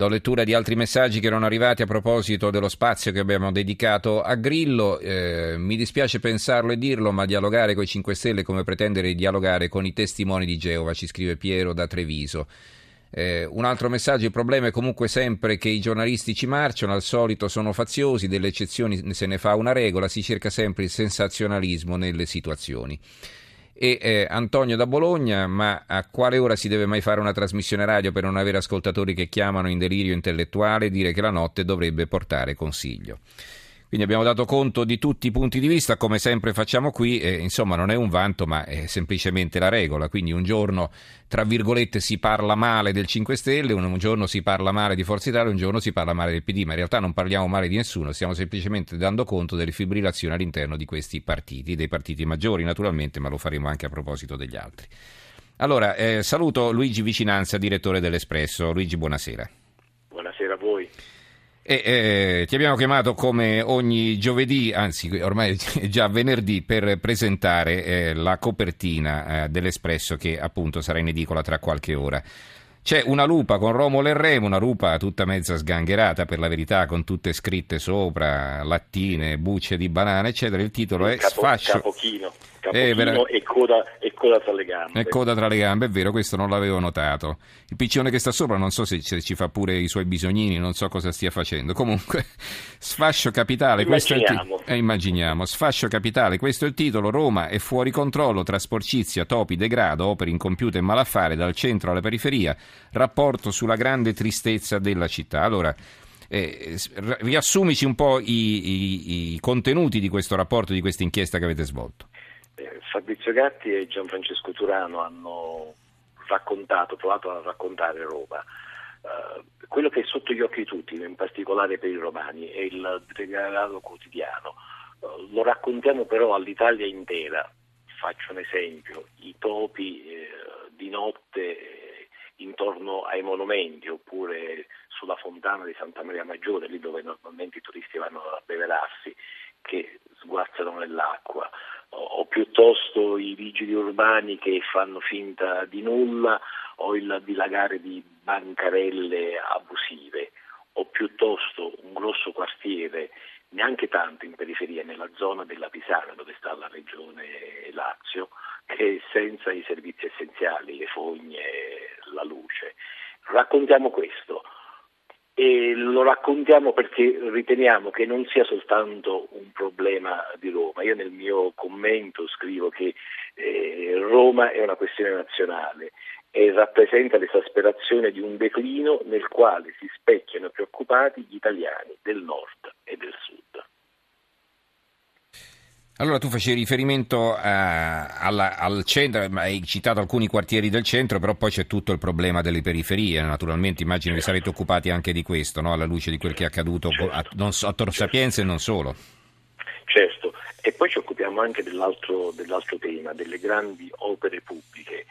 Do lettura di altri messaggi che erano arrivati a proposito dello spazio che abbiamo dedicato a Grillo. Eh, mi dispiace pensarlo e dirlo, ma dialogare con i 5 Stelle è come pretendere di dialogare con i testimoni di Geova, ci scrive Piero da Treviso. Eh, un altro messaggio, il problema è comunque sempre che i giornalisti ci marciano, al solito sono faziosi, delle eccezioni se ne fa una regola, si cerca sempre il sensazionalismo nelle situazioni e eh, Antonio da Bologna, ma a quale ora si deve mai fare una trasmissione radio per non avere ascoltatori che chiamano in delirio intellettuale e dire che la notte dovrebbe portare consiglio? Quindi abbiamo dato conto di tutti i punti di vista, come sempre facciamo qui, e, insomma non è un vanto ma è semplicemente la regola, quindi un giorno tra virgolette si parla male del 5 Stelle, un giorno si parla male di Forza Italia, un giorno si parla male del PD, ma in realtà non parliamo male di nessuno, stiamo semplicemente dando conto delle fibrillazioni all'interno di questi partiti, dei partiti maggiori naturalmente, ma lo faremo anche a proposito degli altri. Allora, eh, saluto Luigi Vicinanza, direttore dell'Espresso. Luigi, buonasera. Buonasera a voi. E, eh, ti abbiamo chiamato come ogni giovedì, anzi ormai è già venerdì, per presentare eh, la copertina eh, dell'Espresso che appunto sarà in edicola tra qualche ora. C'è una lupa con Romolo e Remo, una lupa tutta mezza sgangherata per la verità, con tutte scritte sopra, lattine, bucce di banane, eccetera. Il titolo è Capo, Sfascio. Capochino, capochino eh, vera... e, coda, e, coda, tra le gambe. E coda tra le gambe, è vero, questo non l'avevo notato. Il piccione che sta sopra non so se, se ci fa pure i suoi bisognini, non so cosa stia facendo. Comunque, Sfascio capitale, questo è il titolo. Eh, immaginiamo. Sfascio capitale, questo è il titolo. Roma è fuori controllo tra sporcizia, topi, degrado, opere incompiute e malaffare dal centro alla periferia. Rapporto sulla grande tristezza della città. Allora, eh, riassumici un po' i, i, i, contenuti di questo rapporto, di questa inchiesta che avete svolto. Eh, Fabrizio Gatti e Gianfrancesco Turano hanno raccontato, provato a raccontare Roma. Uh, quello che è sotto gli occhi di tutti, in particolare per i romani, è il degradato quotidiano. Uh, lo raccontiamo però all'Italia intera. Faccio un esempio, i topi eh, di notte intorno ai monumenti oppure sulla fontana di Santa Maria Maggiore, lì dove normalmente i turisti vanno a beverarsi, che sguazzano nell'acqua, o, o piuttosto i vigili urbani che fanno finta di nulla, o il dilagare di bancarelle abusive, o piuttosto un grosso quartiere, neanche tanto in periferia, nella zona della Pisana dove sta la regione Lazio, che senza i servizi essenziali, le fogne, la luce. Raccontiamo questo e lo raccontiamo perché riteniamo che non sia soltanto un problema di Roma. Io nel mio commento scrivo che eh, Roma è una questione nazionale e rappresenta l'esasperazione di un declino nel quale si specchiano preoccupati gli italiani del nord e del sud. Allora tu facevi riferimento eh, alla, al centro, hai citato alcuni quartieri del centro, però poi c'è tutto il problema delle periferie, naturalmente immagino che sarete occupati anche di questo, no? alla luce di quel che è accaduto certo. a, non, a Tor Sapienza e non solo. Certo, e poi ci occupiamo anche dell'altro, dell'altro tema, delle grandi opere pubbliche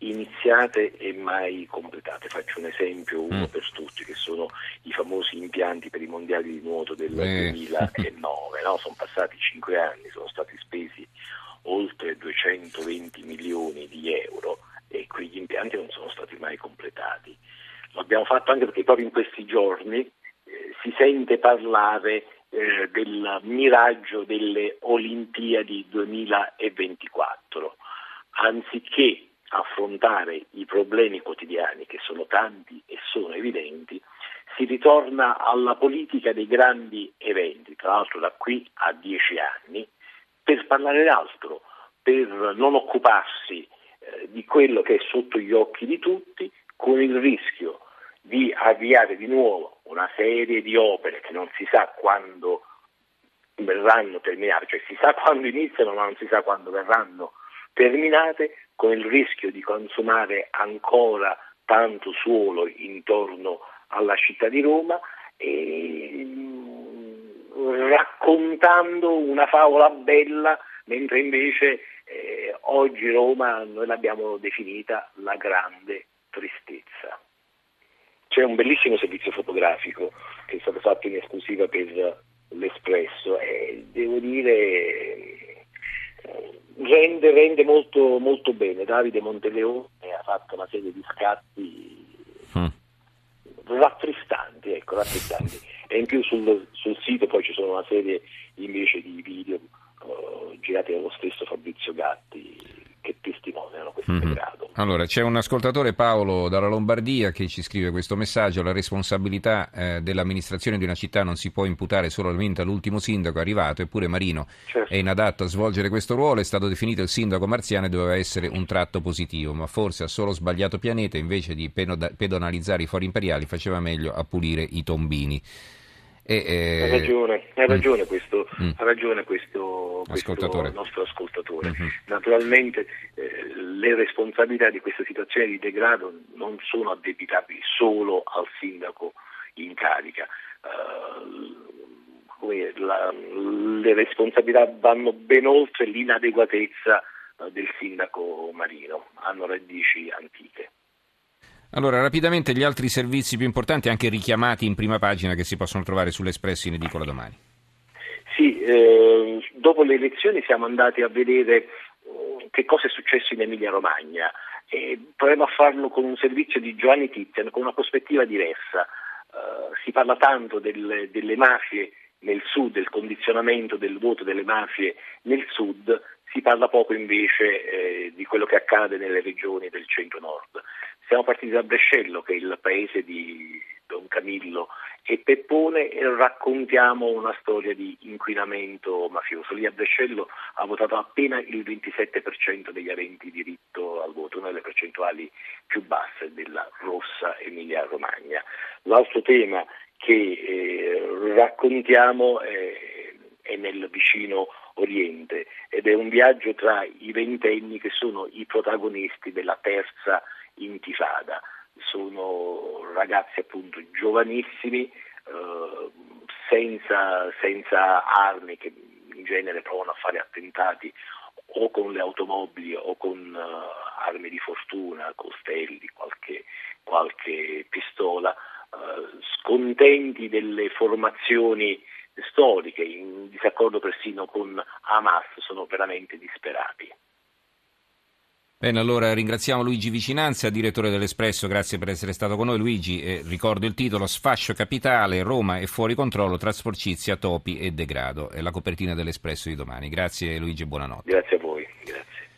iniziate e mai completate. Faccio un esempio, uno mm. per tutti, che sono i famosi impianti per i mondiali di nuoto del eh. 2009. No? Sono passati cinque anni, sono stati spesi oltre 220 milioni di euro e quegli impianti non sono stati mai completati. Lo abbiamo fatto anche perché proprio in questi giorni eh, si sente parlare eh, del miraggio delle Olimpiadi 2024. Anziché affrontare i problemi quotidiani, che sono tanti e sono evidenti, si ritorna alla politica dei grandi eventi, tra l'altro da qui a dieci anni, per parlare d'altro, per non occuparsi eh, di quello che è sotto gli occhi di tutti, con il rischio di avviare di nuovo una serie di opere che non si sa quando verranno terminate, cioè si sa quando iniziano ma non si sa quando verranno terminate, con il rischio di consumare ancora tanto suolo intorno alla città di Roma e mm, raccontando una favola bella, mentre invece eh, oggi Roma noi l'abbiamo definita la grande tristezza. C'è un bellissimo servizio fotografico che è stato fatto in esclusiva per l'Espresso e devo dire rende, molto, molto, bene. Davide Monteleone ha fatto una serie di scatti mm. rattristanti, ecco, rattristanti. e in più sul, sul, sito poi ci sono una serie invece di video uh, girati dallo stesso Fabrizio Gatti che testimoniano questo mm-hmm. degrado. Allora, c'è un ascoltatore Paolo dalla Lombardia che ci scrive questo messaggio: la responsabilità eh, dell'amministrazione di una città non si può imputare solamente all'ultimo sindaco arrivato, eppure Marino certo. è inadatto a svolgere questo ruolo, è stato definito il sindaco marziano e doveva essere un tratto positivo, ma forse ha solo sbagliato pianeta, invece di pedonalizzare i fori imperiali faceva meglio a pulire i tombini. E, eh... Ha ragione, ha mm. ragione, mm. questo, mm. ha ragione questo, questo nostro ascoltatore. Mm-hmm. Naturalmente eh, le responsabilità di questa situazione di degrado non sono addebitabili solo al sindaco in carica. Uh, la, le responsabilità vanno ben oltre l'inadeguatezza uh, del sindaco Marino, hanno radici antiche. Allora, rapidamente gli altri servizi più importanti, anche richiamati in prima pagina, che si possono trovare sull'Espresso in edicola domani. Sì, eh, dopo le elezioni siamo andati a vedere eh, che cosa è successo in Emilia Romagna e proviamo a farlo con un servizio di Giovanni Tizian, con una prospettiva diversa. Uh, si parla tanto del, delle mafie nel sud, del condizionamento del voto delle mafie nel sud, si parla poco invece eh, di quello che accade nelle regioni del centro-nord. Siamo partiti da Brescello, che è il paese di Don Camillo e Peppone, e raccontiamo una storia di inquinamento mafioso. Lì a Brescello ha votato appena il 27% degli aventi diritto al voto, una delle percentuali più basse della rossa Emilia Romagna. L'altro tema che eh, raccontiamo è, è nel vicino Oriente ed è un viaggio tra i ventenni che sono i protagonisti della terza intifada. Sono ragazzi appunto giovanissimi, eh, senza, senza armi che in genere provano a fare attentati o con le automobili o con uh, armi di fortuna, costelli, qualche, qualche pistola, uh, scontenti delle formazioni storiche, in disaccordo persino con Hamas, sono veramente disperati. Bene, allora ringraziamo Luigi Vicinanza, direttore dell'Espresso, grazie per essere stato con noi. Luigi, eh, ricordo il titolo Sfascio capitale, Roma è fuori controllo tra sporcizia, topi e degrado. È la copertina dell'Espresso di domani. Grazie Luigi e buonanotte. Grazie a voi.